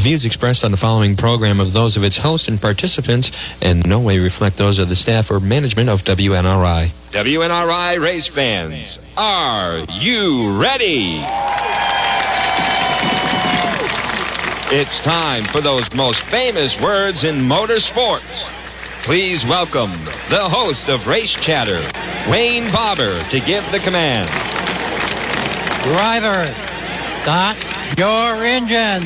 The views expressed on the following program are those of its host and participants and in no way reflect those of the staff or management of WNRI. WNRI race fans, are you ready? It's time for those most famous words in motorsports. Please welcome the host of Race Chatter, Wayne Barber, to give the command. Drivers, start your engine.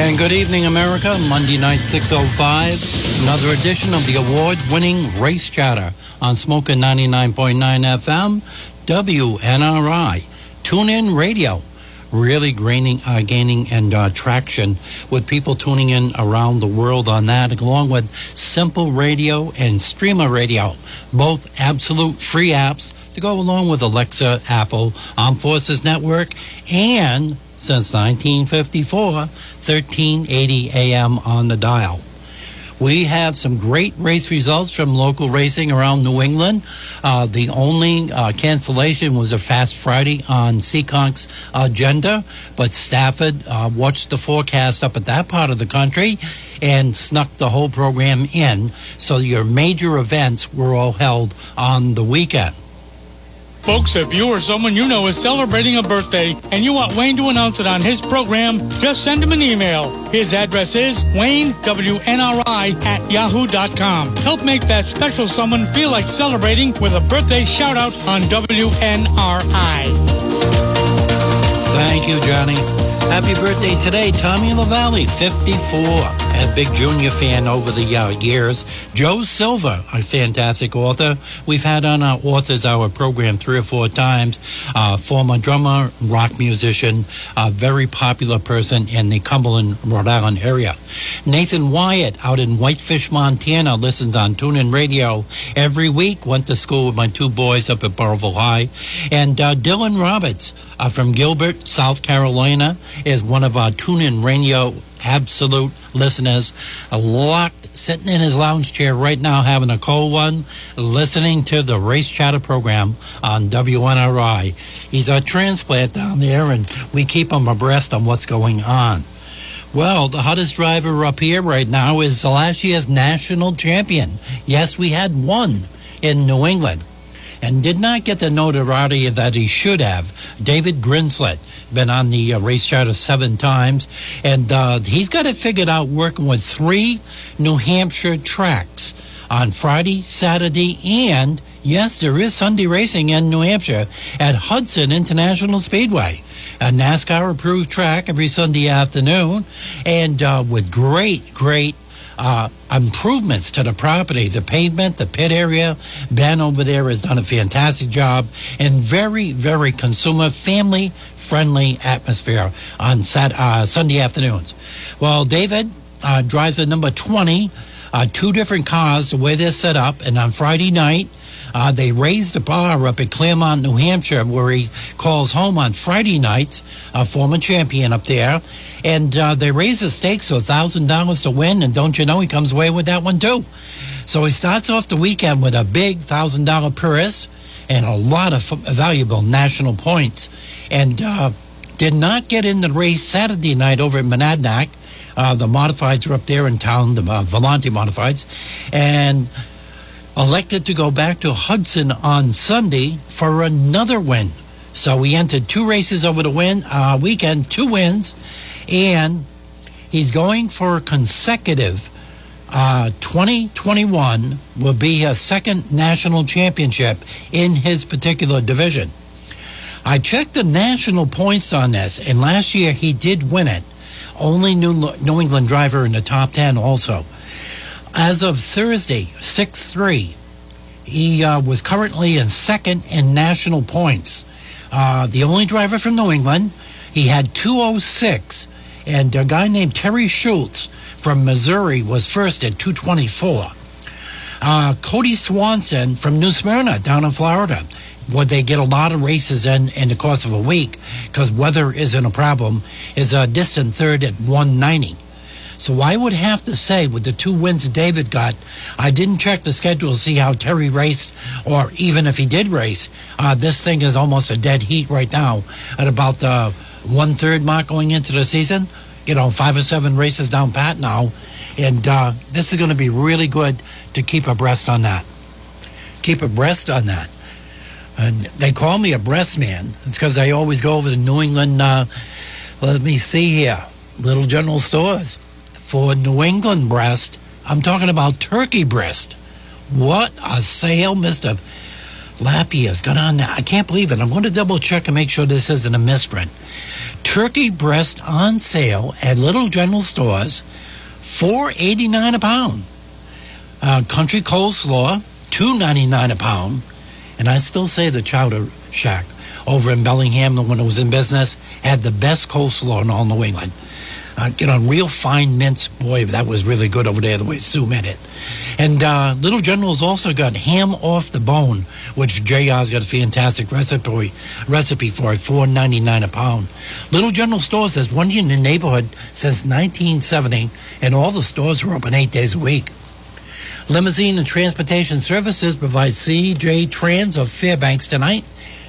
And good evening, America. Monday night, 6.05. Another edition of the award-winning Race Chatter on Smoking 99.9 FM, WNRI. TuneIn Radio. Really gaining, uh, gaining and uh, traction with people tuning in around the world on that, along with Simple Radio and Streema Radio, both absolute free apps to go along with Alexa, Apple, Armed Forces Network, and since 1954, 1380 AM on the dial. We have some great race results from local racing around New England. Uh, the only uh, cancellation was a Fast Friday on Seekonk's agenda, but Stafford uh, watched the forecast up at that part of the country and snuck the whole program in. So your major events were all held on the weekend. Folks, if you or someone you know is celebrating a birthday and you want Wayne to announce it on his program, just send him an email. His address is WayneWNRI at yahoo.com. Help make that special someone feel like celebrating with a birthday shout out on WNRI. Thank you, Johnny. Happy birthday today, Tommy LaValle, 54. A big junior fan over the uh, years. Joe Silva, a fantastic author. We've had on our Authors Hour program three or four times. Uh, former drummer, rock musician, a very popular person in the Cumberland, Rhode Island area. Nathan Wyatt out in Whitefish, Montana, listens on TuneIn Radio every week. Went to school with my two boys up at Burrillville High. And uh, Dylan Roberts uh, from Gilbert, South Carolina, is one of our TuneIn Radio absolute listeners. Locked, sitting in his lounge chair right now, having a cold one, listening to the Race Chatter program on WNRI. He's a transplant down there, and we keep him abreast on what's going on. Well, the hottest driver up here right now is last year's national champion. Yes, we had one in New England and did not get the notoriety that he should have. David Grinslet, been on the uh, Race Chatter seven times, and uh, he's got it figured out working with three New Hampshire tracks on Friday, Saturday, and yes, there is Sunday racing in New Hampshire at Hudson International Speedway. A NASCAR approved track every Sunday afternoon, and uh, with great, great uh, improvements to the property, the pavement, the pit area. Ben over there has done a fantastic job and very, very consumer family friendly atmosphere on uh, Sunday afternoons. Well, David uh, drives a number 20, uh, two different cars, the way they're set up, and on Friday night, uh, they raised the bar up at Claremont, New Hampshire, where he calls home on Friday nights, a former champion up there. And uh, they raise the stakes to $1,000 to win, and don't you know, he comes away with that one too. So he starts off the weekend with a big $1,000 purse and a lot of valuable national points. And uh, did not get in the race Saturday night over at Monadnock. Uh, the modifieds are up there in town, the uh, Valenti modifieds. And elected to go back to Hudson on Sunday for another win. So he entered two races over the win uh, weekend, two wins, and he's going for consecutive. Uh, 2021 will be a second national championship in his particular division. I checked the national points on this, and last year he did win it. Only New, New England driver in the top 10 also. As of Thursday, 6 3, he uh, was currently in second in national points. Uh, the only driver from New England. He had 206, and a guy named Terry Schultz from Missouri was first at 224. Uh, Cody Swanson from New Smyrna down in Florida. Would they get a lot of races in in the course of a week because weather isn't a problem? Is a distant third at 190. So I would have to say, with the two wins David got, I didn't check the schedule to see how Terry raced, or even if he did race. Uh, this thing is almost a dead heat right now at about the one third mark going into the season. You know, five or seven races down pat now. And uh, this is going to be really good to keep abreast on that. Keep abreast on that. And they call me a breast man. It's because I always go over to New England. Uh, let me see here. Little General Stores for New England breast. I'm talking about turkey breast. What a sale, Mr. Lappy has got on that. I can't believe it. I'm going to double check and make sure this isn't a misprint. Turkey breast on sale at Little General Stores, four eighty nine a pound. Uh, country coleslaw, two ninety nine a pound. And I still say the Chowder Shack over in Bellingham, when it was in business, had the best coleslaw in all New England. Uh, you know, real fine mince. Boy, that was really good over there, the way Sue made it. And uh, Little General's also got ham off the bone, which JR's got a fantastic recipe recipe for it, four ninety nine a pound. Little General Stores has one in the neighborhood since 1970, and all the stores are open eight days a week. Limousine and Transportation Services provide CJ Trans of Fairbanks tonight.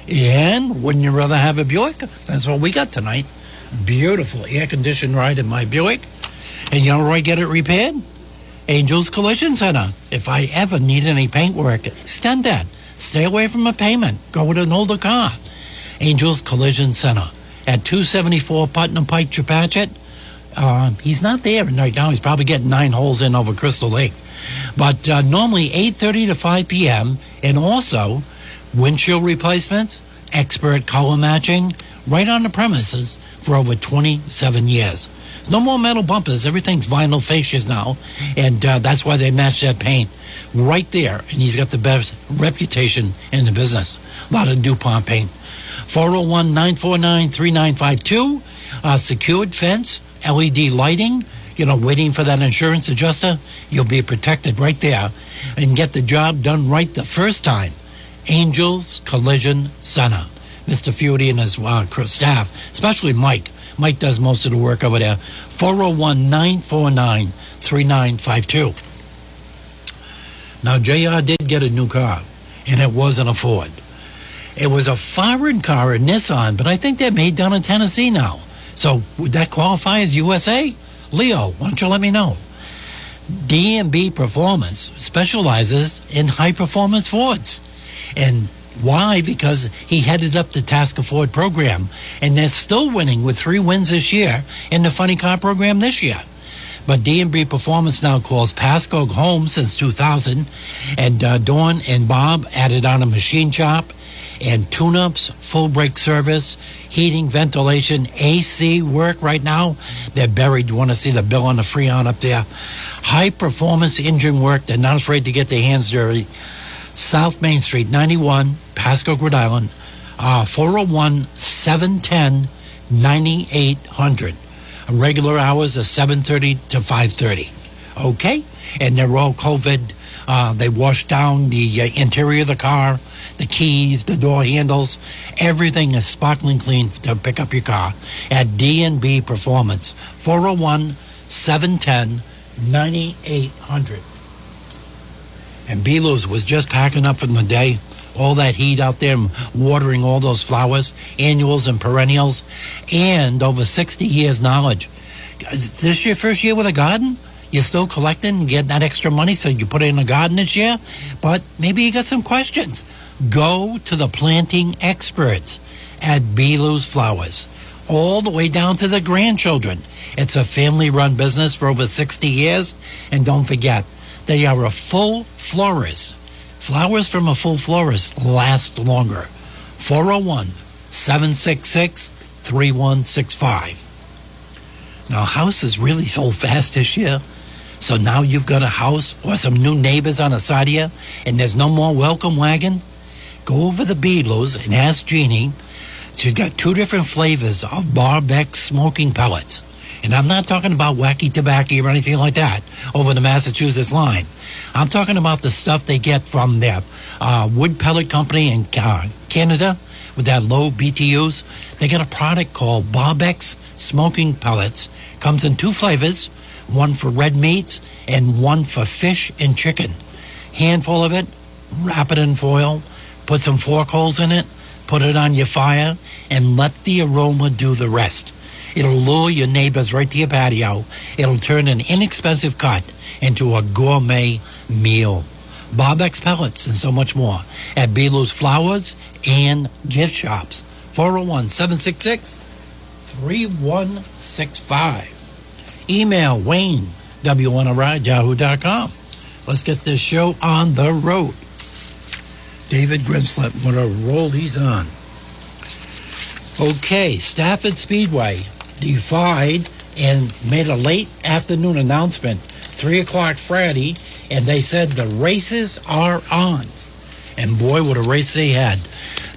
And wouldn't you rather have a Buick? That's what we got tonight. Beautiful air conditioned ride in my Buick. And you know where I get it repaired? Angels Collision Center. If I ever need any paint work, extend that. Stay away from a payment. Go with an older car. Angels Collision Center at 274 Putnam Pike, Chepachet. Uh, he's not there right now. He's probably getting nine holes in over Crystal Lake. But uh, normally 8.30 to 5 p.m. And also windshield replacements, expert color matching, right on the premises for over 27 years. No more metal bumpers. Everything's vinyl fascias now, and uh, that's why they match that paint right there. And he's got the best reputation in the business. A lot of DuPont paint. 401 949 3952. Uh, secured fence, LED lighting, you know, waiting for that insurance adjuster. You'll be protected right there and get the job done right the first time. Angels Collision Center. Mr. Feudy and his uh, staff, especially Mike. Mike does most of the work over there. 401 949 3952. Now, JR did get a new car, and it wasn't a Ford. It was a foreign car, a Nissan, but I think they're made down in Tennessee now. So would that qualify as USA? Leo, why don't you let me know? D&B Performance specializes in high performance Fords. And why? Because he headed up the Tasca Ford program, and they're still winning with three wins this year in the Funny Car program this year. But D&B Performance now calls Pascoag home since 2000, and uh, Dawn and Bob added on a machine shop and tune-ups, full brake service, heating, ventilation, AC work right now. They're buried. You want to see the bill on the Freon up there. High performance engine work. They're not afraid to get their hands dirty. South Main Street, 91, Pascoag, Rhode Island, uh, 401 710 9800. Regular hours are 7.30 to 5.30. Okay? And they're all COVID. Uh, they wash down the uh, interior of the car, the keys, the door handles. Everything is sparkling clean to pick up your car at D&B Performance, 401 710 9800. And Belos was just packing up from the day. All that heat out there, watering all those flowers, annuals and perennials, and over 60 years' knowledge. Is this your first year with a garden? You're still collecting, and getting that extra money, so you put it in a garden this year? But maybe you got some questions. Go to the planting experts at Belos Flowers, all the way down to the grandchildren. It's a family run business for over 60 years. And don't forget, they are a full florist. Flowers from a full florist last longer. 401 766 3165. Now, houses really sold fast this year. So now you've got a house or some new neighbors on the side of you, and there's no more welcome wagon. Go over the Belos and ask Jeannie. She's got two different flavors of Barbec smoking pellets. And I'm not talking about wacky tobacco or anything like that over the Massachusetts line. I'm talking about the stuff they get from their uh, wood pellet company in uh, Canada with that low BTUs. They get a product called Bobex Smoking Pellets. Comes in two flavors one for red meats, and one for fish and chicken. Handful of it, wrap it in foil, put some fork holes in it, put it on your fire, and let the aroma do the rest. It'll lure your neighbors right to your patio. It'll turn an inexpensive cut into a gourmet meal. Bobbex pellets and so much more at Belu's Flowers and Gift Shops. 401 766 3165. Email Wayne, WNRI, yahoo.com. Let's get this show on the road. David Grimslett, what a roll he's on. Okay, Stafford Speedway defied and made a late afternoon announcement, 3 o'clock Friday, and they said the races are on. And boy, what a race they had.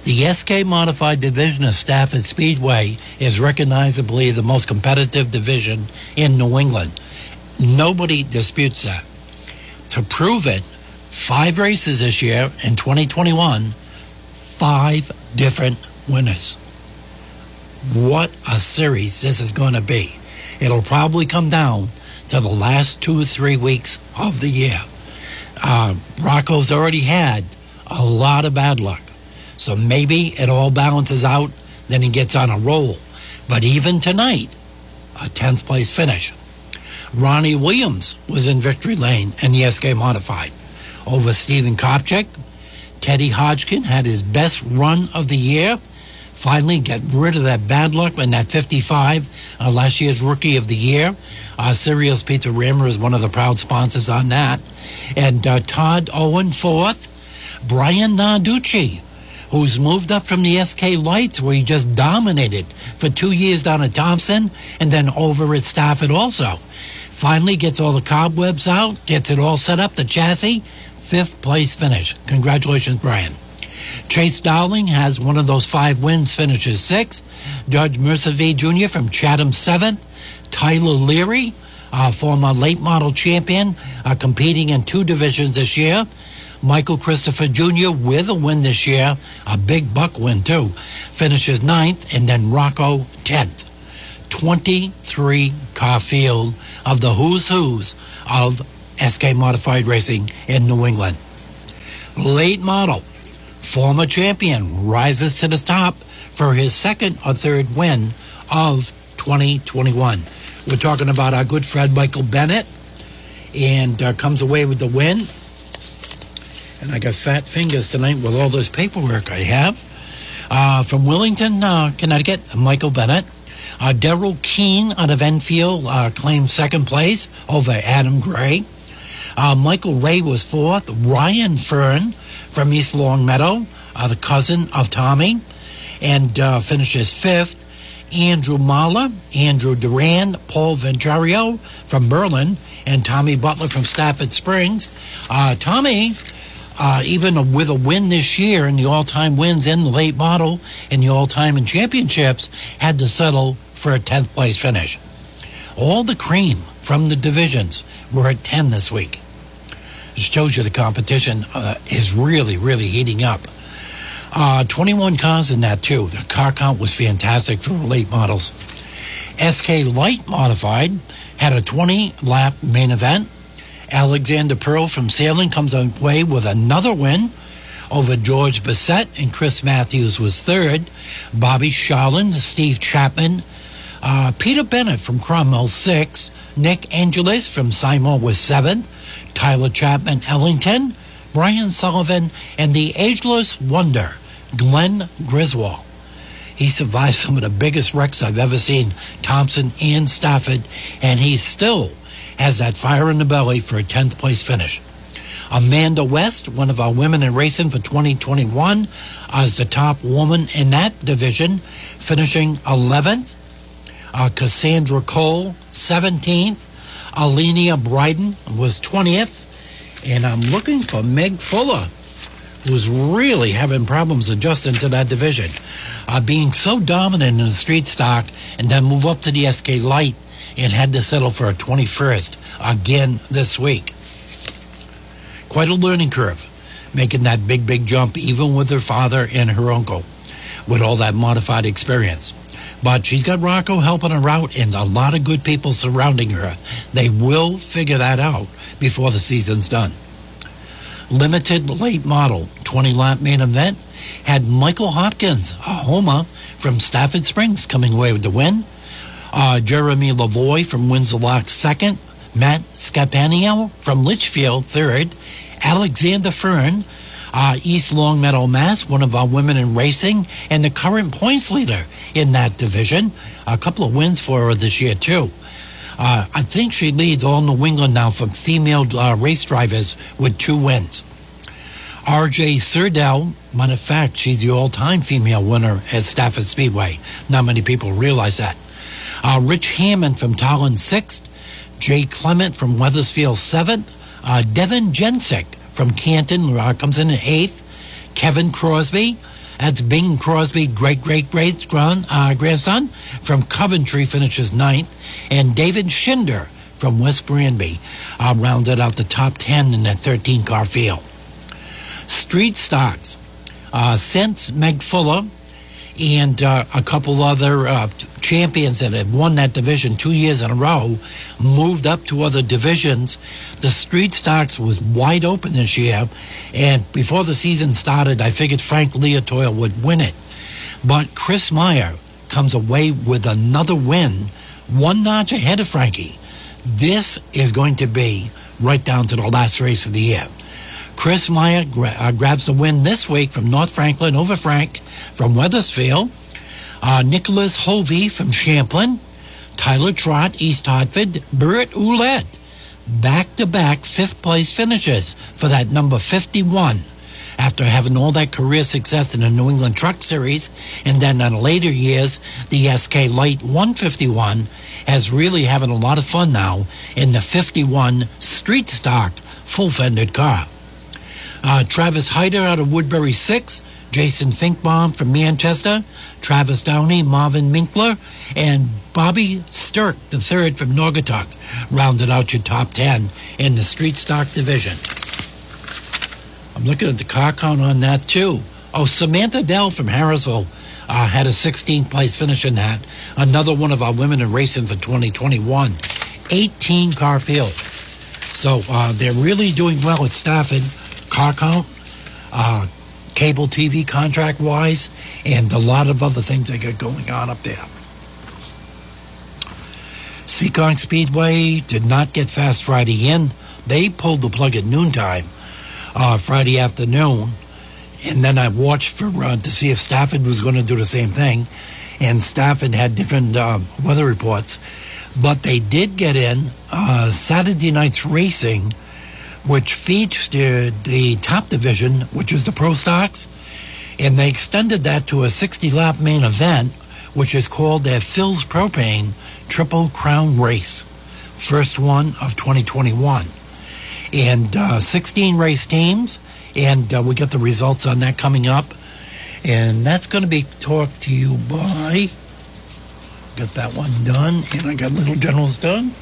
The SK Modified Division of Stafford Speedway is recognizably the most competitive division in New England. Nobody disputes that. To prove it, five races this year in 2021, five different winners. What a series this is going to be. It'll probably come down to the last two or three weeks of the year. Uh, Rocco's already had a lot of bad luck. So maybe it all balances out, then he gets on a roll. But even tonight, a 10th place finish. Ronnie Williams was in victory lane in the SK Modified over Stephen Kopcik. Teddy Hodgkin had his best run of the year. Finally, get rid of that bad luck in that 55, uh, last year's Rookie of the Year. Uh, Sirius Pizza Rammer is one of the proud sponsors on that. And uh, Todd Owen fourth. Brian Narducci, who's moved up from the SK Lights, where he just dominated for two years down at Thompson and then over at Stafford also. Finally gets all the cobwebs out, gets it all set up, the chassis, fifth place finish. Congratulations, Brian. Chase Dowling has one of those five wins, finishes sixth. Judge Mercier Jr. from Chatham, seventh. Tyler Leary, uh, former late model champion, uh, competing in two divisions this year. Michael Christopher Jr. with a win this year, a big buck win too, finishes ninth, and then Rocco 10th. 23 car field of the who's who's of SK Modified Racing in New England. Late model, former champion, rises to the top for his second or third win of 2021. We're talking about our good friend Michael Bennett, and uh, comes away with the win. And I got fat fingers tonight with all this paperwork I have. Uh, from Willington, uh, Connecticut, Michael Bennett. Uh, Daryl Keene out of Enfield uh, claimed second place over Adam Gray. Uh, Michael Ray was fourth. Ryan Fern from East Longmeadow, uh, the cousin of Tommy, and uh, finishes fifth. Andrew Mahler, Andrew Duran, Paul Venturio from Berlin, and Tommy Butler from Stafford Springs. Uh, Tommy, uh, even with a win this year in the all-time wins in the late model and the all-time in championships, had to settle for a 10th place finish. All the cream from the divisions were at 10 this week. It shows you the competition uh, is really, really heating up. Uh, 21 cars in that too. The car count was fantastic for late models. SK Light Modified had a 20 lap main event. Alexander Pearl from Salem comes away with another win over George Bassett, and Chris Matthews was third. Bobby Sharlin, Steve Chapman, uh, Peter Bennett from Cromwell, sixth. Nick Angelis from Simon was seventh. Tyler Chapman, Ellington. Brian Sullivan, and the ageless wonder, Glenn Griswold. He survived some of the biggest wrecks I've ever seen, Thompson and Stafford, and he still has that fire in the belly for a 10th place finish. Amanda West, one of our women in racing for 2021, as the top woman in that division, finishing 11th. Uh, Cassandra Cole, 17th. Alenia Bryden was 20th. And I'm looking for Meg Fuller, who's really having problems adjusting to that division. Uh, being so dominant in the street stock and then move up to the SK Light and had to settle for a 21st again this week. Quite a learning curve, making that big, big jump, even with her father and her uncle, with all that modified experience. But she's got Rocco helping her out and a lot of good people surrounding her. They will figure that out before the season's done. Limited late model 20 lap main event had Michael Hopkins, a homer from Stafford Springs, coming away with the win. Uh, Jeremy Lavoie from Windsor second. Matt Scapanio from Litchfield third. Alexander Fern uh, East Longmeadow, Mass, one of our women in racing, and the current points leader in that division. A couple of wins for her this year, too. Uh, I think she leads all New England now for female uh, race drivers with two wins. RJ Surdell, matter of fact, she's the all time female winner at Stafford Speedway. Not many people realize that. Uh, Rich Hammond from Tolland, sixth. Jay Clement from Wethersfield, seventh. Uh, Devin Jensick from Canton comes in eighth. Kevin Crosby, that's Bing Crosby, great great great grand, uh, grandson from Coventry, finishes ninth, and David Schinder from West Granby uh, rounded out the top ten in that 13 car field. Street stocks, uh, since Meg Fuller and uh, a couple other uh, champions that have won that division two years in a row moved up to other divisions. The street stocks was wide open this year, and before the season started, I figured Frank Leotoil would win it. But Chris Meyer comes away with another win, one notch ahead of Frankie. This is going to be right down to the last race of the year. Chris Meyer gra- uh, grabs the win this week from North Franklin over Frank from Wethersfield. Uh, Nicholas Hovey from Champlin, Tyler Trott, East Hartford, Burt Ouellette. Back to back fifth place finishes for that number 51 after having all that career success in the New England Truck Series and then in later years, the SK Light 151 has really having a lot of fun now in the 51 street stock full fendered car. Uh, Travis Hyder out of Woodbury 6, Jason Finkbaum from Manchester, Travis Downey, Marvin Minkler, and Bobby Stirk, the third from Naugatuck, rounded out your top 10 in the street stock division. I'm looking at the car count on that too. Oh, Samantha Dell from Harrisville uh, had a 16th place finish in that. Another one of our women in racing for 2021. 18 car field. So uh, they're really doing well at Stafford. Car count, uh, cable TV contract wise, and a lot of other things they got going on up there. Seekonk Speedway did not get Fast Friday in. They pulled the plug at noontime uh, Friday afternoon, and then I watched for uh, to see if Stafford was going to do the same thing. And Stafford had different uh, weather reports, but they did get in uh, Saturday night's racing which featured the top division, which is the Pro Stocks, and they extended that to a 60 lap main event, which is called their Phil's Propane Triple Crown Race, first one of 2021. And uh, 16 race teams, and uh, we get the results on that coming up. And that's going to be talked to you by. Got that one done, and I got Little Generals done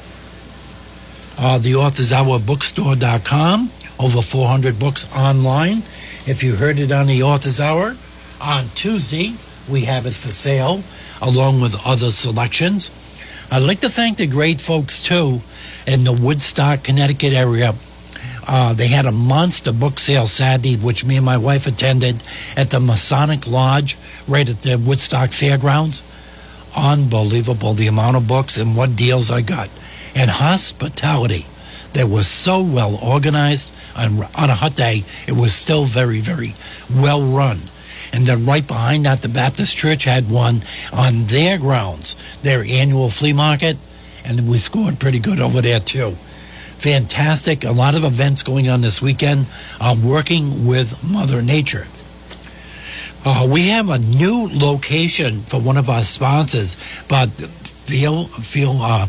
uh, the Authors Hour Bookstore.com. Over 400 books online. If you heard it on the Authors Hour on Tuesday, we have it for sale along with other selections. I'd like to thank the great folks too in the Woodstock, Connecticut area. Uh, they had a monster book sale Saturday, which me and my wife attended at the Masonic Lodge right at the Woodstock Fairgrounds. Unbelievable the amount of books and what deals I got and hospitality that was so well organized. On, on a hot day, it was still very, very well run. And then right behind that, the Baptist Church had one on their grounds, their annual flea market, and we scored pretty good over there too. Fantastic. A lot of events going on this weekend. Uh, working with Mother Nature. Uh, we have a new location for one of our sponsors, but they'll feel uh,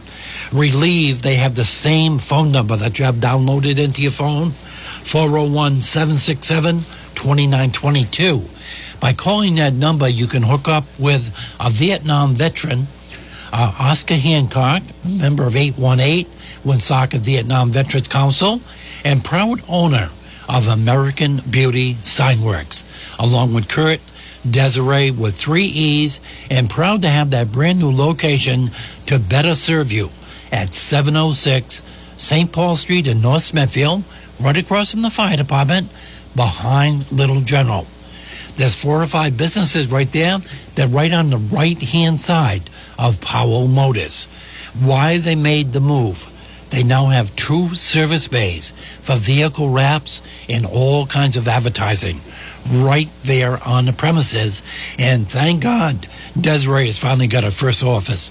relieved they have the same phone number that you have downloaded into your phone 401 767 2922. By calling that number, you can hook up with a Vietnam veteran, uh, Oscar Hancock, member of 818 Woonsocket Vietnam Veterans Council, and proud owner of American Beauty Signworks, along with Kurt Desiree with three E's, and proud to have that brand new location to better serve you at 706 St. Paul Street in North Smithfield, right across from the fire department, behind Little General. There's four or five businesses right there. They're right on the right hand side of Powell Motors. Why they made the move? They now have two service bays for vehicle wraps and all kinds of advertising right there on the premises. And thank God Desiree has finally got her first office.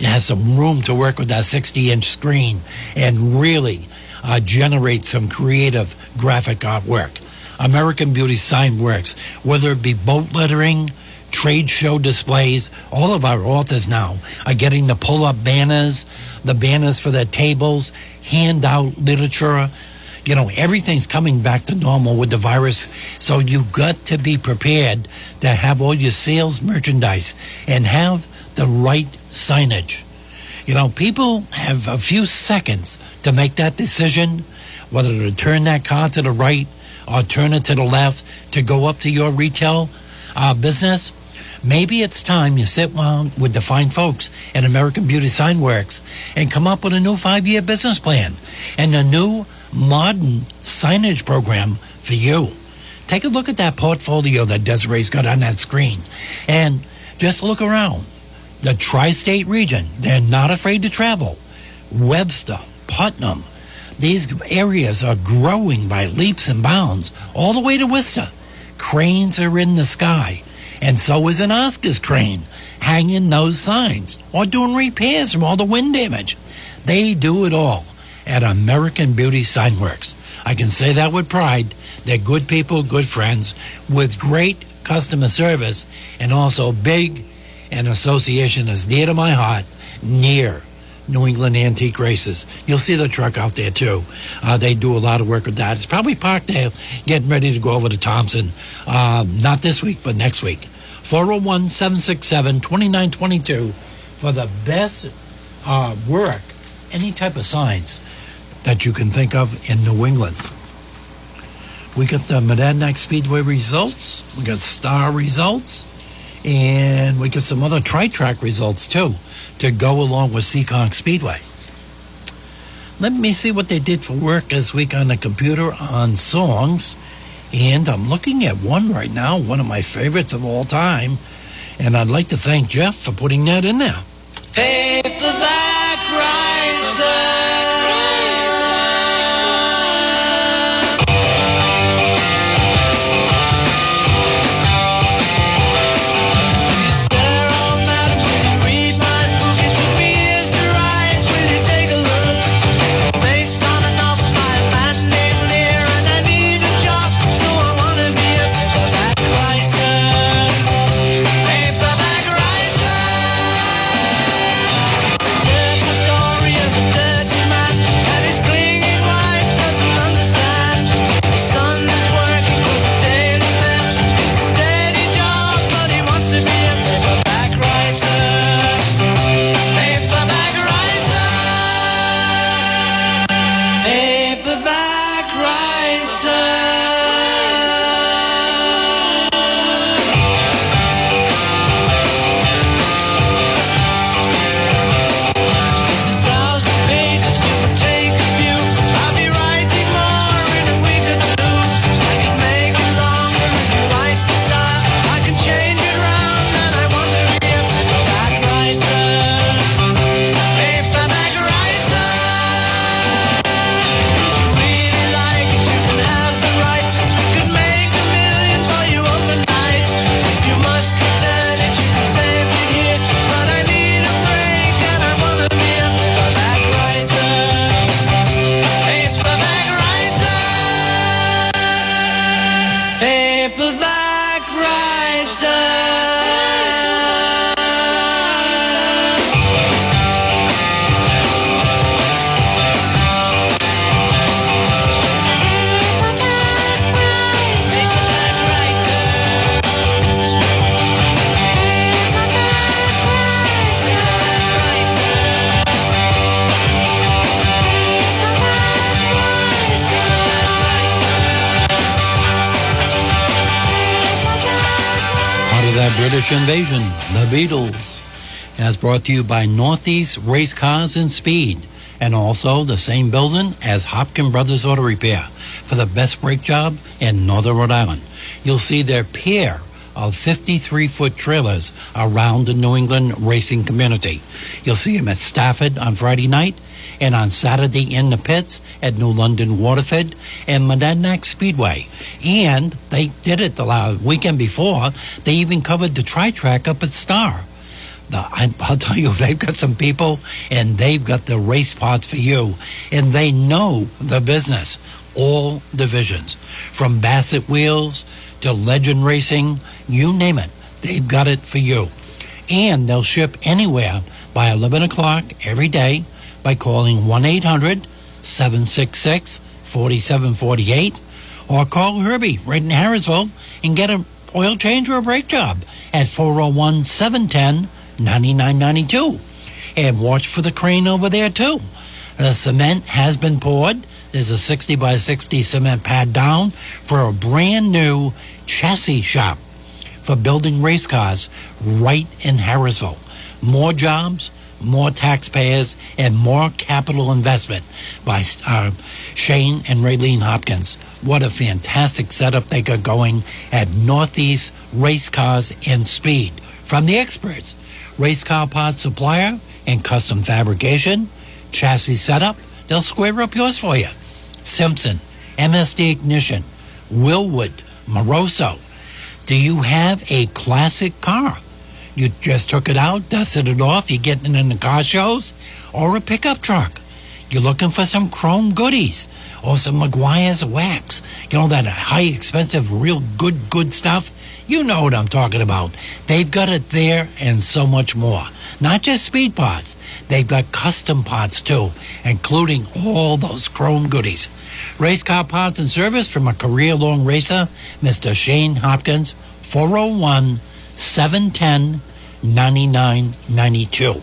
It has some room to work with that 60 inch screen and really uh, generate some creative graphic artwork. American Beauty Sign Works, whether it be boat lettering, trade show displays. All of our authors now are getting the pull up banners, the banners for their tables, handout literature. You know, everything's coming back to normal with the virus. So you've got to be prepared to have all your sales merchandise and have the right signage. You know, people have a few seconds to make that decision whether to turn that car to the right or turn it to the left to go up to your retail uh, business. Maybe it's time you sit down with the fine folks at American Beauty Sign Works and come up with a new five year business plan and a new modern signage program for you. Take a look at that portfolio that Desiree's got on that screen and just look around. The tri state region, they're not afraid to travel. Webster, Putnam, these areas are growing by leaps and bounds all the way to Worcester. Cranes are in the sky and so is an Oscar's crane hanging those signs or doing repairs from all the wind damage. They do it all at American Beauty Sign Works. I can say that with pride. They're good people, good friends, with great customer service, and also big an association that's near to my heart, near New England Antique Racers. You'll see the truck out there too. Uh, they do a lot of work with that. It's probably parked there, getting ready to go over to Thompson. Uh, not this week, but next week. 401 767 2922 for the best uh, work, any type of signs that you can think of in New England. We got the Monadnock Speedway results, we got Star results, and we got some other tri track results too to go along with Seekonk Speedway. Let me see what they did for work this week on the computer on songs. And I'm looking at one right now, one of my favorites of all time. And I'd like to thank Jeff for putting that in there. Paperback brought to you by Northeast Race Cars and Speed, and also the same building as Hopkin Brothers Auto Repair for the best brake job in Northern Rhode Island. You'll see their pair of 53 foot trailers around the New England racing community. You'll see them at Stafford on Friday night and on Saturday in the pits at New London Waterford and Monadnock Speedway. And they did it the weekend before. They even covered the tri track up at Star. The, I, I'll tell you, they've got some people and they've got the race parts for you, and they know the business. All divisions, from Bassett Wheels to Legend Racing, you name it, they've got it for you. And they'll ship anywhere by 11 o'clock every day by calling 1 800 766 4748 or call Herbie right in Harrisville and get an oil change or a brake job at 401 710 9992. And watch for the crane over there too. The cement has been poured. There's a 60 by 60 cement pad down for a brand new chassis shop for building race cars right in Harrisville. More jobs, more taxpayers, and more capital investment by uh, Shane and Raylene Hopkins. What a fantastic setup they got going at Northeast Race Cars and Speed. From the experts, race car parts supplier and custom fabrication, chassis setup, they'll square up yours for you. Simpson, MSD Ignition, Wilwood, Moroso. Do you have a classic car? You just took it out, dusted it off, you're getting it in the car shows, or a pickup truck. You're looking for some chrome goodies or some Meguiar's wax. You know, that high expensive, real good, good stuff. You know what I'm talking about. They've got it there and so much more. Not just speed parts, they've got custom parts too, including all those chrome goodies. Race car parts and service from a career long racer, Mr. Shane Hopkins, 401 710 9992.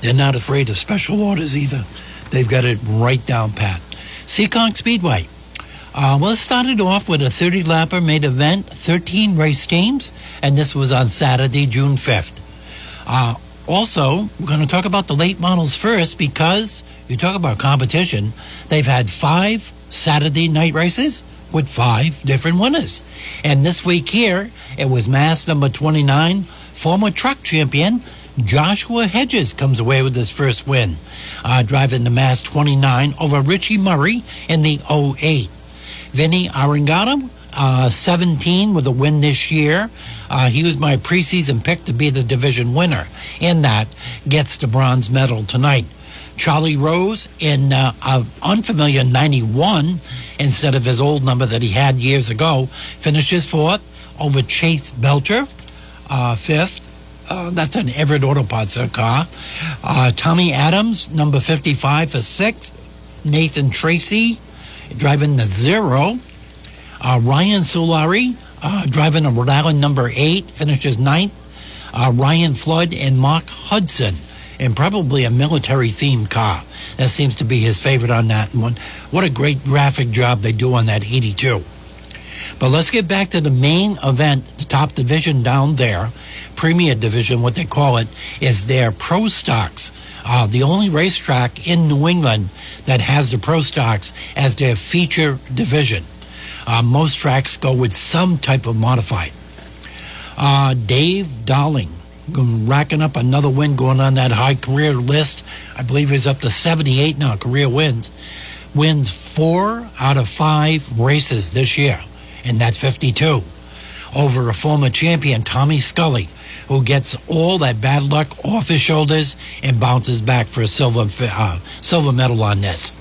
They're not afraid of special orders either. They've got it right down pat. Seekonk Speedway. Uh, well, it started off with a 30 lapper made event, 13 race teams, and this was on Saturday, June 5th. Uh, also, we're going to talk about the late models first because you talk about competition. They've had five Saturday night races with five different winners. And this week here, it was mass number 29, former truck champion Joshua Hedges comes away with his first win, uh, driving the mass 29 over Richie Murray in the 08. Vinny Arangato, uh, 17 with a win this year. Uh, he was my preseason pick to be the division winner. In that, gets the bronze medal tonight. Charlie Rose in uh, an unfamiliar 91 instead of his old number that he had years ago finishes fourth over Chase Belcher, uh, fifth. Uh, that's an Everett Auto Parts car. Uh, Tommy Adams, number 55 for sixth. Nathan Tracy, driving the zero. Uh, Ryan Solari uh, driving a Rhode Island number eight, finishes ninth. Uh, Ryan Flood and Mark Hudson, and probably a military themed car. That seems to be his favorite on that one. What a great graphic job they do on that 82. But let's get back to the main event, the top division down there, Premier Division, what they call it, is their Pro Stocks. Uh, the only racetrack in New England that has the Pro Stocks as their feature division. Uh, most tracks go with some type of modified. Uh, Dave Darling racking up another win, going on that high career list. I believe he's up to 78 now, career wins. Wins four out of five races this year in that 52 over a former champion, Tommy Scully, who gets all that bad luck off his shoulders and bounces back for a silver, uh, silver medal on this.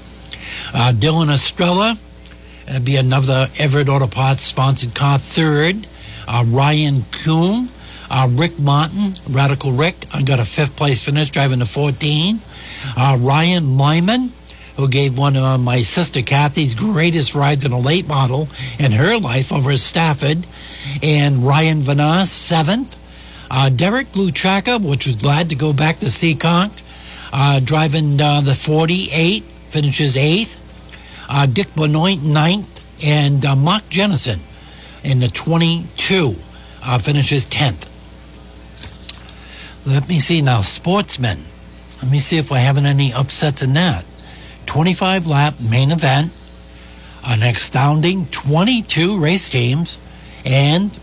Uh, Dylan Estrella, uh, be another Everett Auto Parts sponsored car third. Uh, Ryan Kuhn, uh, Rick Martin, Radical Rick, I got a fifth place finish driving the 14. Uh, Ryan Lyman, who gave one of my sister Kathy's greatest rides in a late model in her life over at Stafford. And Ryan Vanas, seventh. Uh, Derek Luchaka, which was glad to go back to Seekonk, uh, driving uh, the 48, finishes eighth. Uh, Dick Benoit, ninth. And uh, Mark Jennison, in the 22 uh, finishes 10th. Let me see now, sportsmen. Let me see if we're having any upsets in that. 25 lap main event, an astounding 22 race teams, and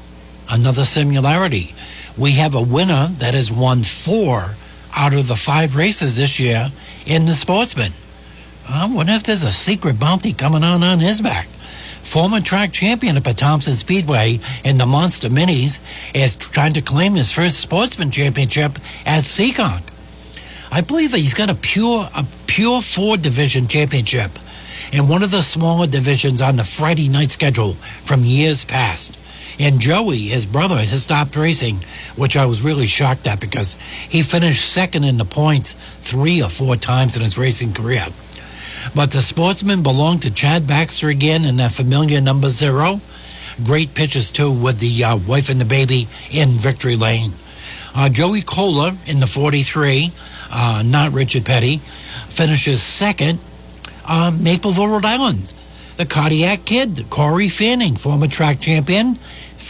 another similarity. We have a winner that has won four out of the five races this year in the sportsman. I wonder if there's a secret bounty coming on on his back. Former track champion at Thompson Speedway in the Monster Minis is trying to claim his first sportsman championship at Seekonk. I believe he's got a pure a pure four division championship in one of the smaller divisions on the Friday night schedule from years past. And Joey, his brother, has stopped racing, which I was really shocked at because he finished second in the points three or four times in his racing career. But the sportsman belonged to Chad Baxter again in that familiar number zero. Great pitches, too, with the uh, wife and the baby in victory lane. Uh, Joey Kohler in the 43, uh, not Richard Petty, finishes second. Uh, Mapleville, Rhode Island. The Cardiac Kid, Corey Fanning, former track champion.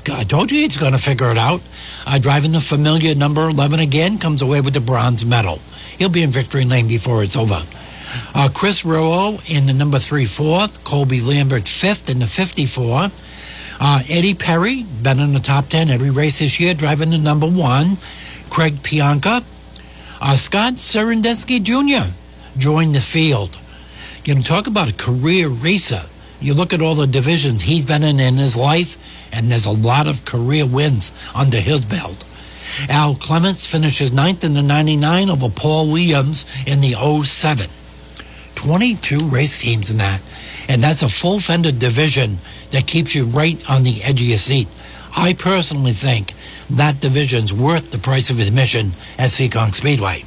I told you he's going to figure it out. Uh, driving the familiar number 11 again, comes away with the bronze medal. He'll be in victory lane before it's over. Uh, Chris Rowe in the number three fourth. Colby Lambert fifth in the 54. Uh, Eddie Perry, been in the top 10 every race this year, driving the number one. Craig Pianka. Uh, Scott Serendesky Jr. joined the field. You know, talk about a career racer. You look at all the divisions he's been in in his life, and there's a lot of career wins under his belt. Al Clements finishes ninth in the 99 over Paul Williams in the 07. 22 race teams in that. And that's a full fender division that keeps you right on the edge of your seat. I personally think that division's worth the price of admission at Seekonk Speedway.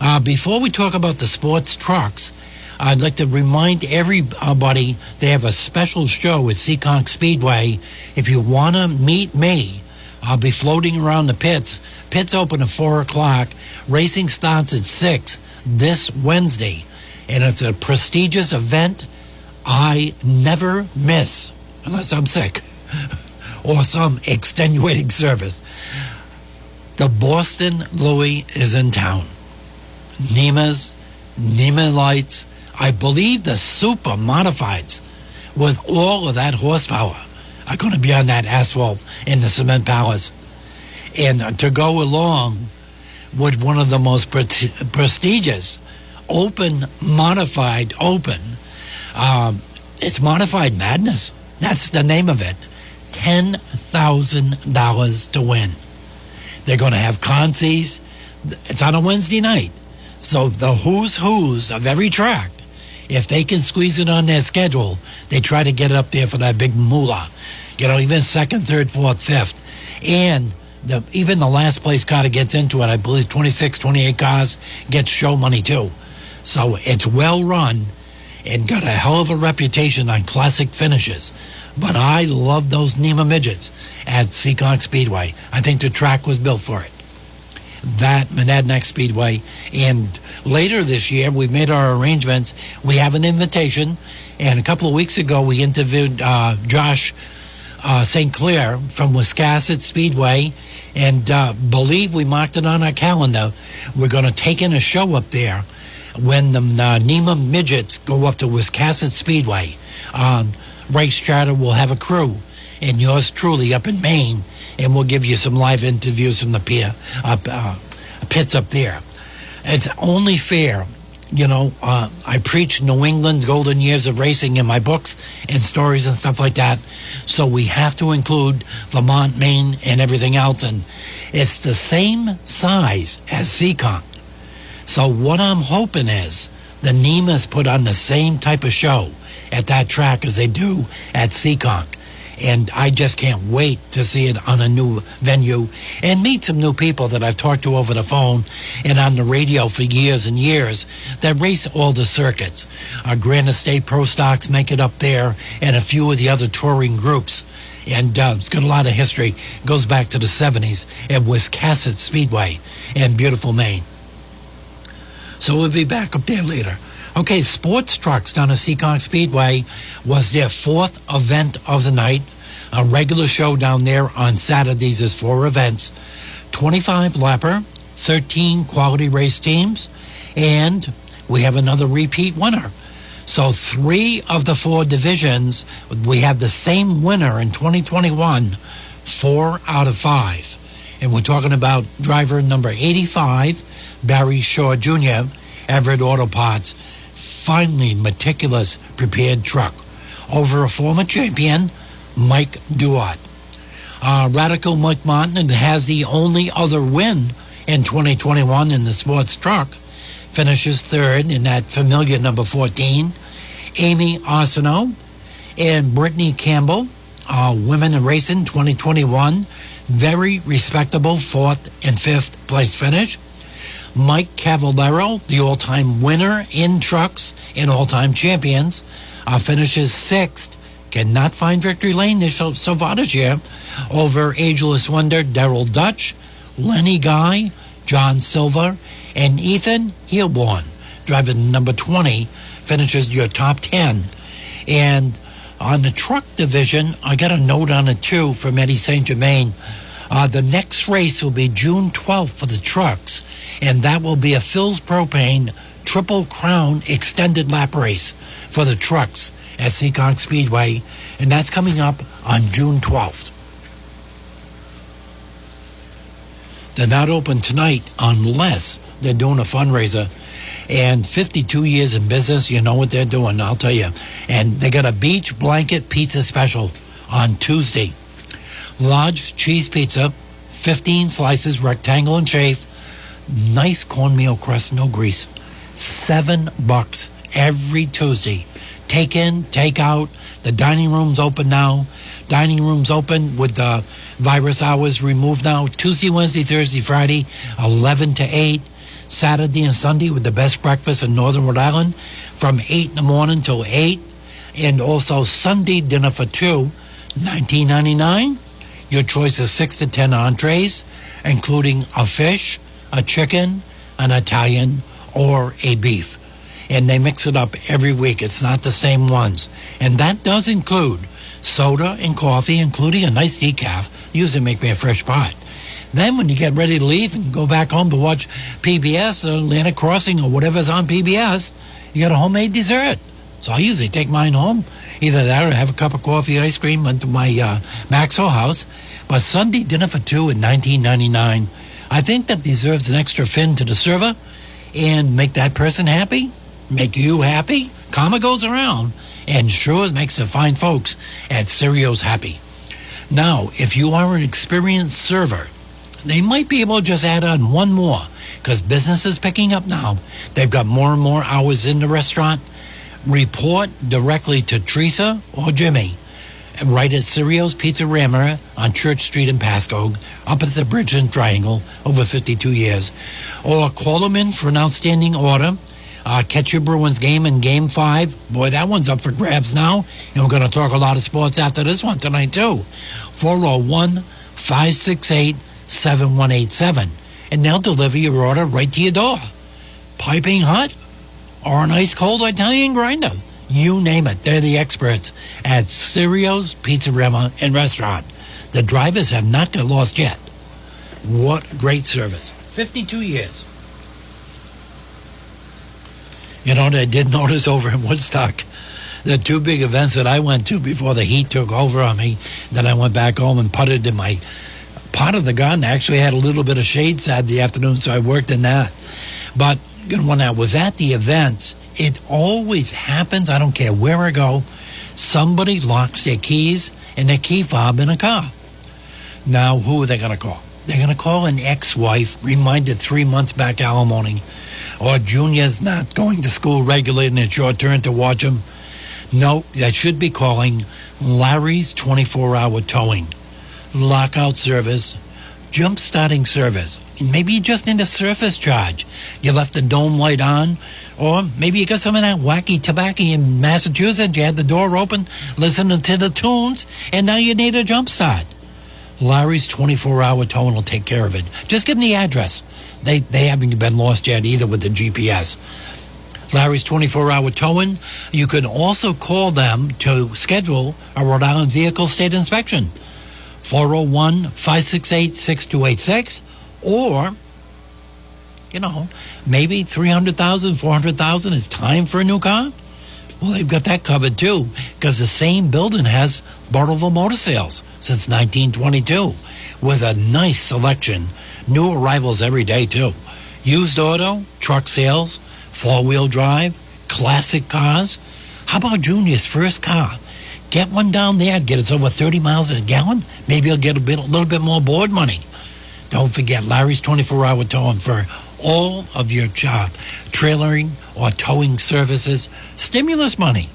Uh, before we talk about the sports trucks, I'd like to remind everybody they have a special show at Seekonk Speedway. If you want to meet me, I'll be floating around the pits. Pits open at 4 o'clock. Racing starts at 6 this Wednesday. And it's a prestigious event I never miss unless I'm sick or some extenuating service. The Boston Louis is in town. NEMA's, NEMA lights, I believe the super modifieds with all of that horsepower are going to be on that asphalt in the cement palace. And to go along with one of the most pre- prestigious open, modified, open, um, it's modified madness. That's the name of it. $10,000 to win. They're going to have consies. It's on a Wednesday night. So the who's who's of every track if they can squeeze it on their schedule, they try to get it up there for that big moolah. You know, even second, third, fourth, fifth. And the, even the last place car that gets into it, I believe 26, 28 cars, gets show money too. So it's well run and got a hell of a reputation on classic finishes. But I love those NEMA midgets at Seekonk Speedway. I think the track was built for it. That Monadnock Speedway. And later this year, we made our arrangements. We have an invitation. And a couple of weeks ago, we interviewed uh, Josh uh, St. Clair from Wiscasset Speedway. And uh, believe we marked it on our calendar. We're going to take in a show up there when the uh, NEMA midgets go up to Wiscasset Speedway. Um, Race will have a crew, and yours truly up in Maine, and we'll give you some live interviews from the pier, uh, uh, pits up there. It's only fair. You know, uh, I preach New England's golden years of racing in my books and stories and stuff like that. So we have to include Vermont, Maine, and everything else. And it's the same size as Seekonk. So what I'm hoping is the NEMA's put on the same type of show at that track as they do at Seekonk. And I just can't wait to see it on a new venue and meet some new people that I've talked to over the phone and on the radio for years and years that race all the circuits. Our Granite State Pro Stocks make it up there and a few of the other touring groups. And uh, it's got a lot of history. It goes back to the 70s at Wiscasset Speedway in beautiful Maine. So we'll be back up there later. Okay, sports trucks down at Seekonk Speedway was their fourth event of the night. A regular show down there on Saturdays is four events 25 lapper, 13 quality race teams, and we have another repeat winner. So, three of the four divisions, we have the same winner in 2021, four out of five. And we're talking about driver number 85, Barry Shaw Jr., Everett Auto Parts. Finally, meticulous, prepared truck over a former champion, Mike Duarte. Uh, Radical Mike Martin has the only other win in 2021 in the sports truck. Finishes third in that familiar number 14. Amy Arsenault and Brittany Campbell, uh, Women in Racing 2021. Very respectable fourth and fifth place finish. Mike Cavallero, the all time winner in trucks and all time champions, uh, finishes sixth. Cannot find victory lane this year over Ageless Wonder Daryl Dutch, Lenny Guy, John Silver, and Ethan Heilborn, driving number 20, finishes your top 10. And on the truck division, I got a note on it too from Eddie St. Germain. Uh, the next race will be June 12th for the trucks, and that will be a Phil's Propane Triple Crown extended lap race for the trucks at Seekonk Speedway, and that's coming up on June 12th. They're not open tonight unless they're doing a fundraiser. And 52 years in business, you know what they're doing, I'll tell you. And they got a beach blanket pizza special on Tuesday. Large cheese pizza, 15 slices, rectangle and shape. Nice cornmeal crust, no grease. Seven bucks every Tuesday. Take in, take out. The dining room's open now. Dining room's open with the virus hours removed now. Tuesday, Wednesday, Thursday, Friday, 11 to 8. Saturday and Sunday with the best breakfast in Northern Rhode Island from 8 in the morning till 8. And also Sunday dinner for two, 19.99. Your choice is 6 to 10 entrees, including a fish, a chicken, an Italian, or a beef. And they mix it up every week. It's not the same ones. And that does include soda and coffee, including a nice decaf. Usually make me a fresh pot. Then when you get ready to leave and go back home to watch PBS or Atlantic Crossing or whatever's on PBS, you got a homemade dessert. So I usually take mine home. Either that or have a cup of coffee, ice cream, went to my uh, Maxwell house. But Sunday dinner for two in 1999, I think that deserves an extra fin to the server and make that person happy, make you happy. Karma goes around and sure makes the fine folks at Cereos happy. Now, if you are an experienced server, they might be able to just add on one more because business is picking up now. They've got more and more hours in the restaurant. Report directly to Teresa or Jimmy right at Cereos Pizza Rammer on Church Street in Pascoag, up at the Bridge and Triangle, over 52 years. Or call them in for an outstanding order. Uh, catch your Bruins game in Game 5. Boy, that one's up for grabs now. And we're going to talk a lot of sports after this one tonight, too. 401 568 7187. And they'll deliver your order right to your door. Piping hot or an ice cold Italian grinder. You name it. They're the experts at Cereos Pizzeria and Restaurant. The drivers have not got lost yet. What great service. 52 years. You know, I did notice over in Woodstock, the two big events that I went to before the heat took over on me, then I went back home and putted in my part of the garden. I actually had a little bit of shade Saturday afternoon, so I worked in that. But when I was at the events, it always happens. I don't care where I go. Somebody locks their keys and their key fob in a car. Now, who are they going to call? They're going to call an ex-wife, reminded three months back alimony, or Junior's not going to school regularly and it's your turn to watch him. No, that should be calling Larry's 24-hour towing, lockout service, jump starting service. Maybe you just need a surface charge. You left the dome light on, or maybe you got some of that wacky tobacco in Massachusetts. You had the door open, listening to the tunes, and now you need a jump start. Larry's 24 hour towing will take care of it. Just give them the address. They, they haven't been lost yet either with the GPS. Larry's 24 hour towing. You can also call them to schedule a Rhode Island vehicle state inspection. 401 568 6286 or you know, maybe 300,000, 400,000 is time for a new car. Well, they've got that covered too, because the same building has Burrillville Motor Sales since 1922, with a nice selection, new arrivals every day too. Used auto, truck sales, four wheel drive, classic cars. How about Junior's first car? Get one down there, and get us over 30 miles a gallon. Maybe you'll get a, bit, a little bit more board money. Don't forget Larry's 24 hour towing for all of your job, trailering or towing services, stimulus money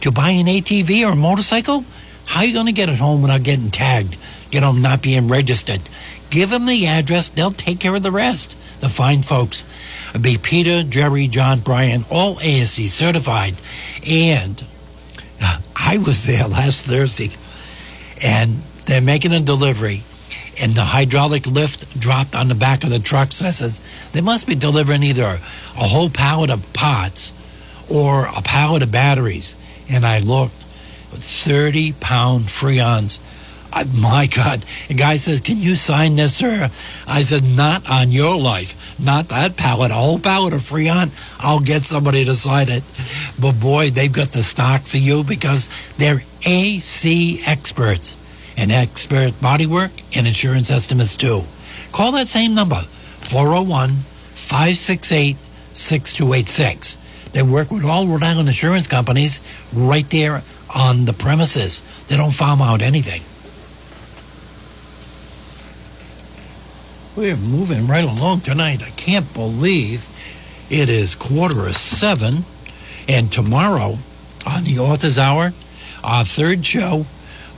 to buy an ATV or a motorcycle. How are you going to get it home without getting tagged? You know, not being registered. Give them the address; they'll take care of the rest. The fine folks be Peter, Jerry, John, Brian, all ASE certified, and I was there last Thursday, and they're making a delivery and the hydraulic lift dropped on the back of the truck. So I says, they must be delivering either a whole pallet of pots or a pallet of batteries. And I looked, 30 pound Freons. I, my God. The guy says, Can you sign this, sir? I said, Not on your life. Not that pallet. A whole pallet of Freon. I'll get somebody to sign it. But boy, they've got the stock for you because they're AC experts and expert bodywork and insurance estimates too. Call that same number, 401 568 6286. They work with all Rhode Island insurance companies right there on the premises. They don't farm out anything. We're moving right along tonight. I can't believe it is quarter of seven. And tomorrow on the Author's Hour, our third show,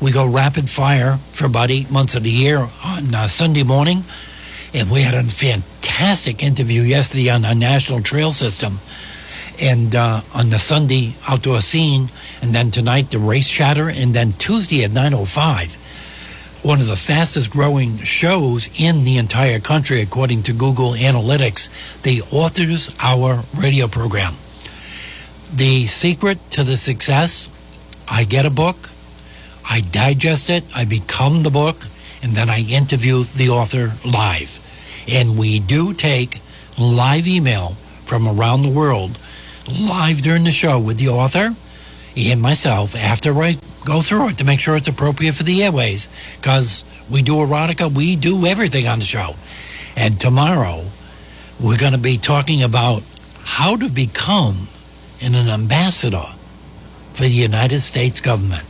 we go rapid fire for about eight months of the year on uh, Sunday morning. And we had a fantastic interview yesterday on our national trail system and uh, on the Sunday outdoor scene. And then tonight, the race chatter. And then Tuesday at 9.05, one of the fastest growing shows in the entire country, according to Google Analytics, the Authors Hour radio program. The secret to the success, I get a book, I digest it, I become the book, and then I interview the author live. And we do take live email from around the world live during the show with the author and myself after I go through it to make sure it's appropriate for the airways because we do erotica, we do everything on the show. And tomorrow we're going to be talking about how to become an ambassador for the United States government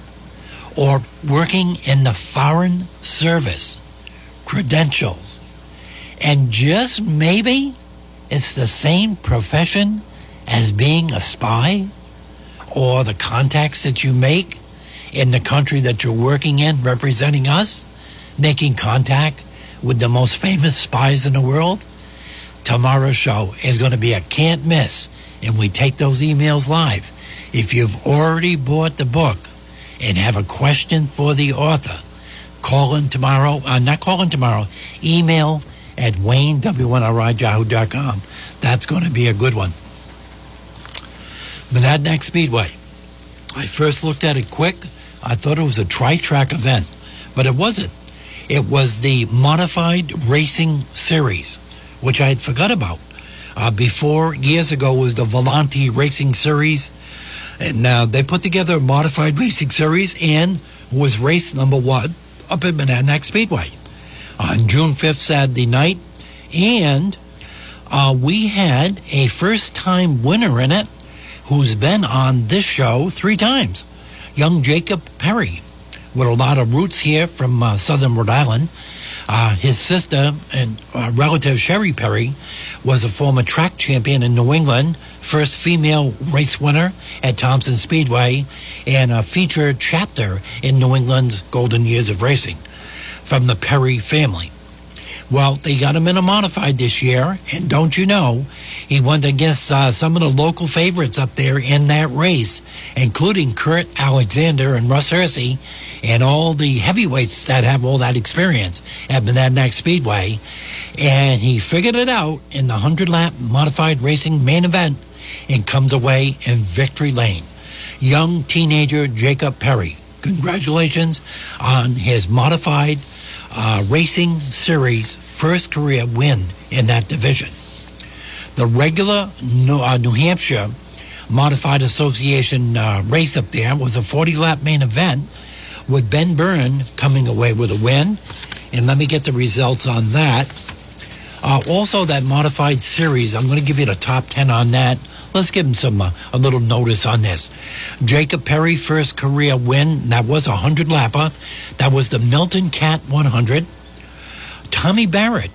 or working in the foreign service, credentials, and just maybe it's the same profession as being a spy or the contacts that you make in the country that you're working in representing us, making contact with the most famous spies in the world. Tomorrow's show is going to be a can't miss, and we take those emails live. If you've already bought the book, and have a question for the author, call in tomorrow. Uh, not call in tomorrow. Email at waynew1ri.yahoo.com. That's going to be a good one. Monadnock Speedway. I first looked at it quick. I thought it was a tri-track event, but it wasn't. It was the Modified Racing Series, which I had forgot about. Uh, before, years ago, was the Valenti Racing Series and uh, they put together a modified racing series and was race number one up at Monadnock Speedway on June 5th, Saturday night. And uh, we had a first time winner in it who's been on this show three times young Jacob Perry, with a lot of roots here from uh, southern Rhode Island. Uh, his sister and uh, relative Sherry Perry was a former track champion in New England first female race winner at Thompson Speedway, and a featured chapter in New England's Golden Years of Racing from the Perry family. Well, they got him in a modified this year, and don't you know, he went against uh, some of the local favorites up there in that race, including Kurt Alexander and Russ Hersey, and all the heavyweights that have all that experience at Monadnock Speedway. And he figured it out in the 100 lap modified racing main event and comes away in victory lane. Young teenager Jacob Perry. Congratulations on his modified uh, racing series first career win in that division. The regular New, uh, New Hampshire Modified Association uh, race up there was a 40 lap main event with Ben Byrne coming away with a win. And let me get the results on that. Uh, also, that modified series, I'm going to give you the top 10 on that. Let's give him some uh, a little notice on this. Jacob Perry, first career win. That was a 100 lapper. That was the Milton Cat 100. Tommy Barrett,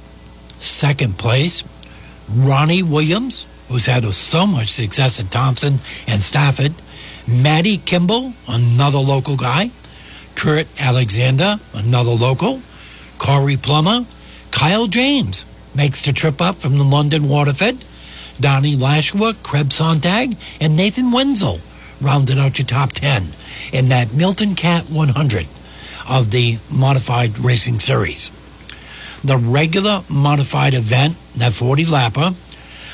second place. Ronnie Williams, who's had so much success at Thompson and Stafford. Matty Kimball, another local guy. Kurt Alexander, another local. Corey Plummer. Kyle James makes the trip up from the London Waterford. Donnie Lashua, Kreb Sontag, and Nathan Wenzel rounded out your top 10 in that Milton Cat 100 of the Modified Racing Series. The regular modified event, that 40 lapper,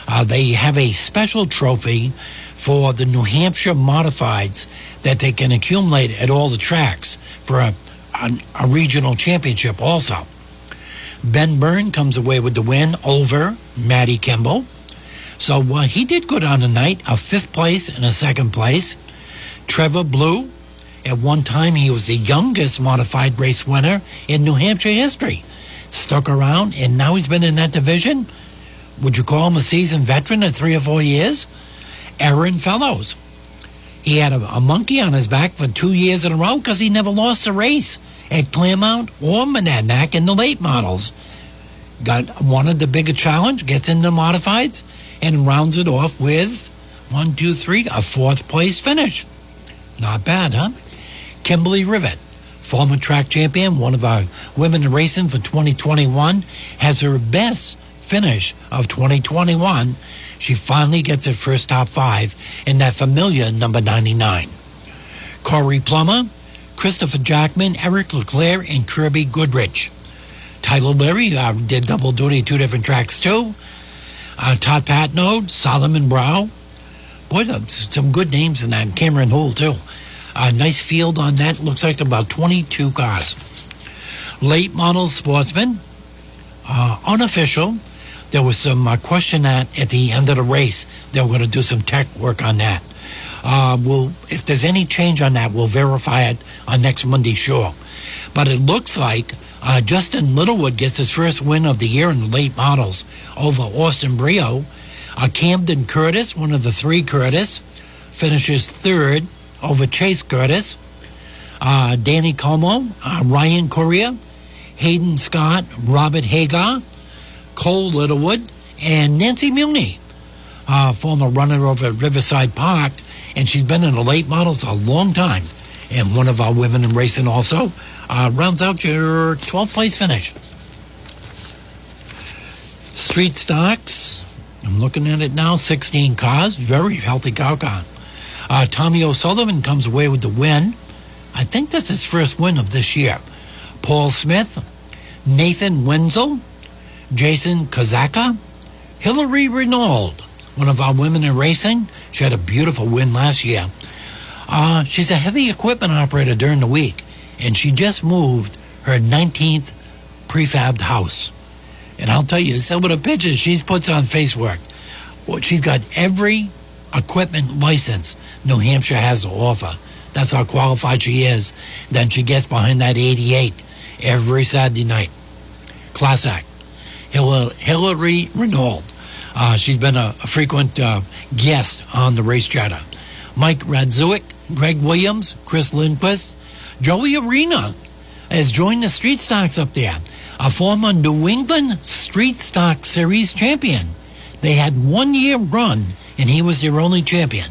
uh, they have a special trophy for the New Hampshire modifieds that they can accumulate at all the tracks for a, a, a regional championship also. Ben Byrne comes away with the win over Matty Kimball. So uh, he did go down the night, a fifth place and a second place. Trevor Blue, at one time he was the youngest modified race winner in New Hampshire history. Stuck around, and now he's been in that division. Would you call him a seasoned veteran at three or four years? Aaron Fellows. He had a, a monkey on his back for two years in a row because he never lost a race at Claremont or Monadnock in the late models. Got wanted the bigger challenge, gets into modifieds, and rounds it off with one, two, three, a fourth place finish. Not bad, huh? Kimberly Rivet, former track champion, one of our women in racing for 2021, has her best finish of 2021. She finally gets her first top five in that familiar number 99. Corey Plummer, Christopher Jackman, Eric LeClaire, and Kirby Goodrich. Tyler Leary uh, did double duty, two different tracks too. Uh, Todd Patnode, Solomon Brow. Boy, some good names in that. Cameron Hull, too. A nice field on that. Looks like about 22 cars. Late model sportsman. Uh, unofficial. There was some uh, question at at the end of the race. They were going to do some tech work on that. Uh, we'll, if there's any change on that, we'll verify it on next Monday's show. But it looks like uh, Justin Littlewood gets his first win of the year in the late models over Austin Brio. Uh, Camden Curtis, one of the three Curtis, finishes third over Chase Curtis. Uh, Danny Como, uh, Ryan Correa, Hayden Scott, Robert Hagar, Cole Littlewood, and Nancy Muni, uh, former runner over at Riverside Park. And she's been in the late models a long time. And one of our women in racing also uh, rounds out your 12th place finish. Street stocks. I'm looking at it now. 16 cars. Very healthy car count. Uh, Tommy O'Sullivan comes away with the win. I think that's his first win of this year. Paul Smith, Nathan Wenzel, Jason Kazaka, Hillary Renault, one of our women in racing. She had a beautiful win last year. Uh, she's a heavy equipment operator during the week, and she just moved her 19th prefabbed house. And I'll tell you, some of the pictures she puts on Facebook, well, she's got every equipment license New Hampshire has to offer. That's how qualified she is. Then she gets behind that 88 every Saturday night. Class act. Hillary Renault. Uh, she's been a, a frequent uh, guest on the Race Chatter. Mike Radzuik, Greg Williams, Chris Lindquist, Joey Arena has joined the Street Stocks up there, a former New England Street Stock Series champion. They had one year run, and he was their only champion.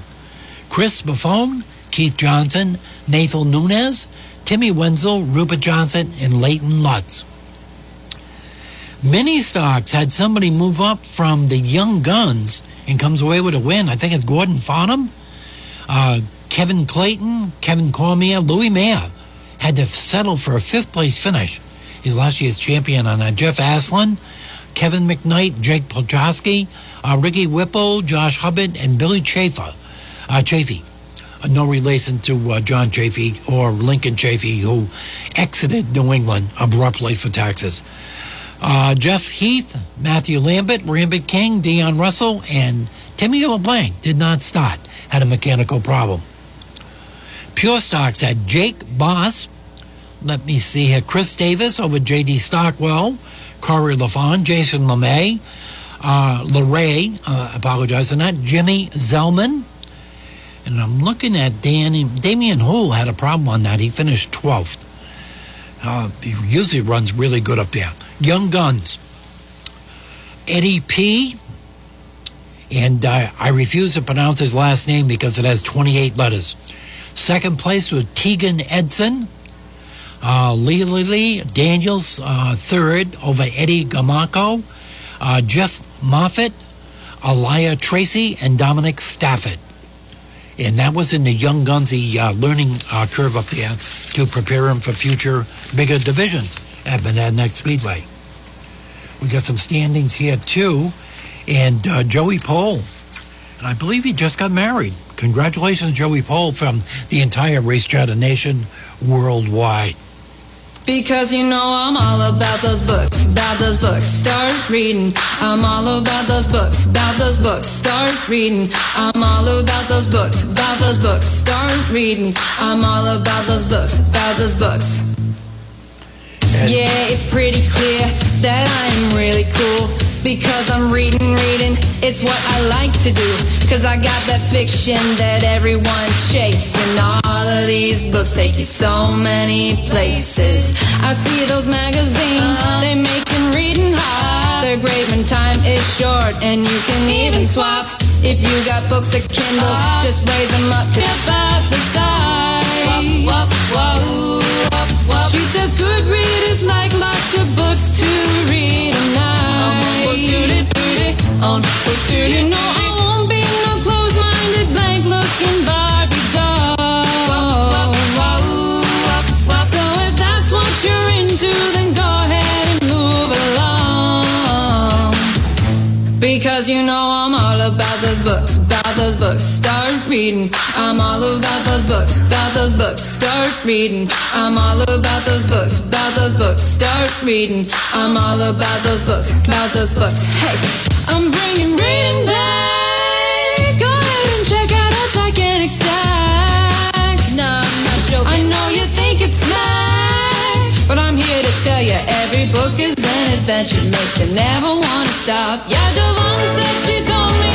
Chris Buffone, Keith Johnson, Nathan Nunez, Timmy Wenzel, Rupert Johnson, and Leighton Lutz. Many stocks had somebody move up from the young guns and comes away with a win. I think it's Gordon Farnham, uh, Kevin Clayton, Kevin Cormier, Louis Mayer had to settle for a fifth place finish. He's last year's champion on uh, Jeff Aslan, Kevin McKnight, Jake Polchowski, uh, Ricky Whipple, Josh Hubbard, and Billy Chafer. Uh, Chafee. Uh, no relation to uh, John Chafee or Lincoln Chafee, who exited New England abruptly for Texas. Uh, Jeff Heath, Matthew Lambert, Rambert King, Dion Russell, and Timmy LeBlanc did not start, had a mechanical problem. Pure Stocks had Jake Boss, let me see here, Chris Davis over J.D. Stockwell, Corey LaFon, Jason LeMay, uh, LeRae, uh, apologize on that, Jimmy Zellman, and I'm looking at Danny, Damian Hull had a problem on that. He finished 12th. Uh, he usually runs really good up there. Young Guns, Eddie P. And uh, I refuse to pronounce his last name because it has 28 letters. Second place was Tegan Edson. Uh, Lee Lily Daniels, uh, third over Eddie Gamako. Uh, Jeff Moffat, Elia Tracy, and Dominic Stafford. And that was in the Young Gunsy uh, learning uh, curve up there to prepare him for future bigger divisions at Monadnock Speedway. We got some standings here too. And uh, Joey Pole, and I believe he just got married. Congratulations, Joey Pole, from the entire Race Chatter Nation worldwide. Because you know I'm all about those books, about those books. Start reading. I'm all about those books, about those books. Start reading. I'm all about those books, about those books. Start reading. I'm all about those books, about those books. Yeah, it's pretty clear that I am really cool because I'm reading, reading. It's what I like to do because I got that fiction that everyone chasing. All of these books take you so many places. I see those magazines, uh-huh. they making reading hard. They're great when time is short and you can even swap. If you got books or Kindles, uh-huh. just raise them up. About the size. Whoa, whoa, whoa, she says good readers like lots of books to read a night. On you know I won't be no closed-minded, blank-looking Barbie doll. So if that's what you're into, then go ahead and move along. Because you know about those books, about those books. Start reading. I'm all about those books, about those books. Start reading. I'm all about those books, about those books. Start reading. I'm all about those books, about those books. Hey, I'm bringing reading back. Go ahead and check out our gigantic stack. Nah, I'm not joking. I know you think it's smack, but I'm here to tell you every book is an adventure. Makes you never want to stop. Yeah, Devon said she told me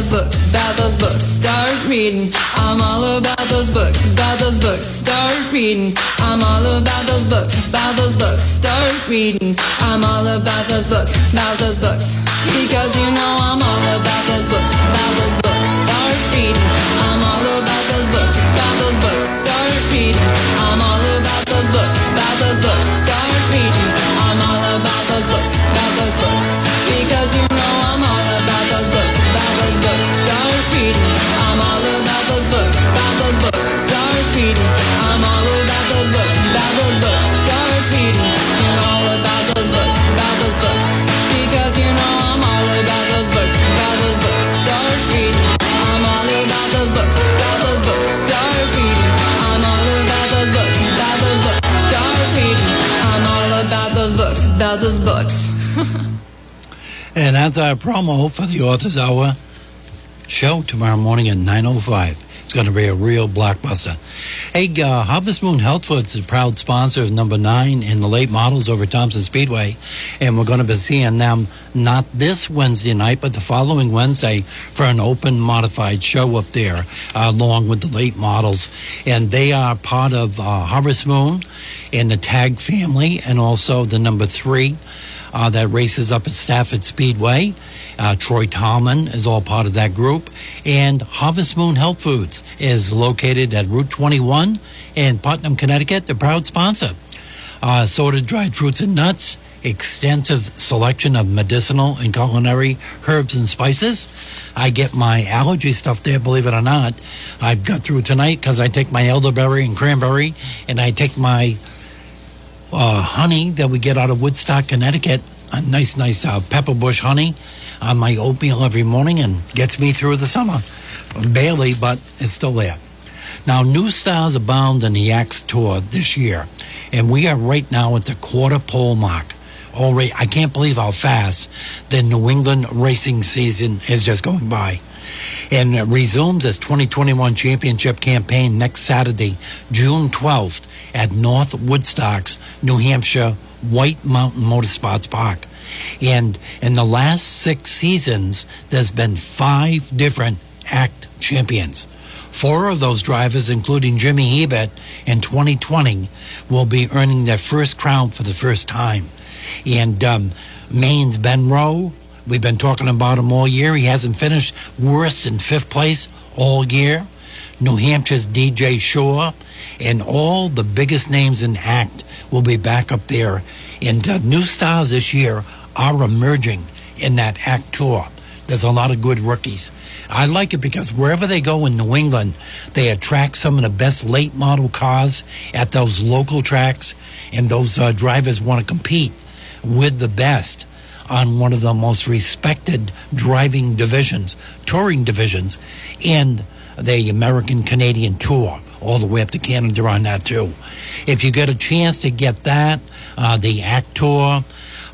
those books, about those books. Start reading. I'm all about those books, about those books. Start reading. I'm all about those books, about those books. Start reading. I'm all about those books, about those books. Because you know I'm all about those books, about those books. Start reading. I'm all about those books, about those books. Start reading. I'm all about those books, about those books. Start reading. I'm all about those books, about those books. Because you know reading. I'm all about those books, about those books. Start reading. You're all about those books, about those books. Because you know I'm all about those books, about those books. Start reading. I'm all about those books, about those books. Start reading. I'm all about those books, about those books. Start reading. I'm all about those books, about those books. And that's our promo for the Authors Hour show tomorrow morning at 9.05. It's going to be a real blockbuster. Hey, uh, Harvest Moon Health Foods is a proud sponsor of number nine in the late models over Thompson Speedway. And we're going to be seeing them not this Wednesday night, but the following Wednesday for an open modified show up there, uh, along with the late models. And they are part of uh, Harvest Moon and the Tag family, and also the number three uh, that races up at Stafford Speedway. Uh, Troy Tallman is all part of that group. And Harvest Moon Health Foods is located at Route 21 in Putnam, Connecticut, the proud sponsor. Uh, sorted dried fruits and nuts, extensive selection of medicinal and culinary herbs and spices. I get my allergy stuff there, believe it or not. I've got through tonight because I take my elderberry and cranberry, and I take my uh, honey that we get out of Woodstock, Connecticut, a nice, nice uh, pepper bush honey on my oatmeal every morning and gets me through the summer. Barely, but it's still there. Now, new stars abound in the ACT Tour this year, and we are right now at the quarter pole mark. Already, I can't believe how fast the New England racing season is just going by. And resumes its 2021 championship campaign next Saturday, June 12th, at North Woodstocks, New Hampshire White Mountain Motorsports Park. And in the last six seasons, there's been five different ACT champions. Four of those drivers, including Jimmy Hebert in 2020, will be earning their first crown for the first time. And um, Maine's Ben Rowe, we've been talking about him all year. He hasn't finished worse than fifth place all year. New Hampshire's DJ Shaw, and all the biggest names in ACT will be back up there. And uh, new stars this year are emerging in that ACT tour. There's a lot of good rookies. I like it because wherever they go in New England, they attract some of the best late model cars at those local tracks, and those uh, drivers want to compete with the best on one of the most respected driving divisions, touring divisions, in the American Canadian Tour, all the way up to Canada on that too. If you get a chance to get that, uh, the ACT Tour,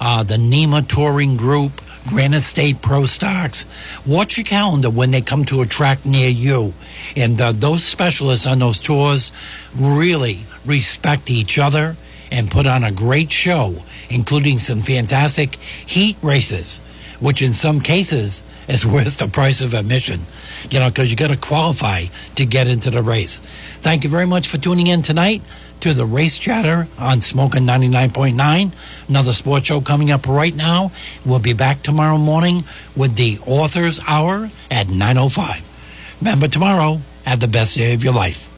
uh, the NEMA Touring Group, Granite State Pro Stocks. Watch your calendar when they come to a track near you. And uh, those specialists on those tours really respect each other and put on a great show, including some fantastic heat races, which in some cases is worth the price of admission, you know, because you got to qualify to get into the race. Thank you very much for tuning in tonight to the Race Chatter on Smoking 99.9. Another sports show coming up right now. We'll be back tomorrow morning with the Author's Hour at 9.05. Remember tomorrow, have the best day of your life.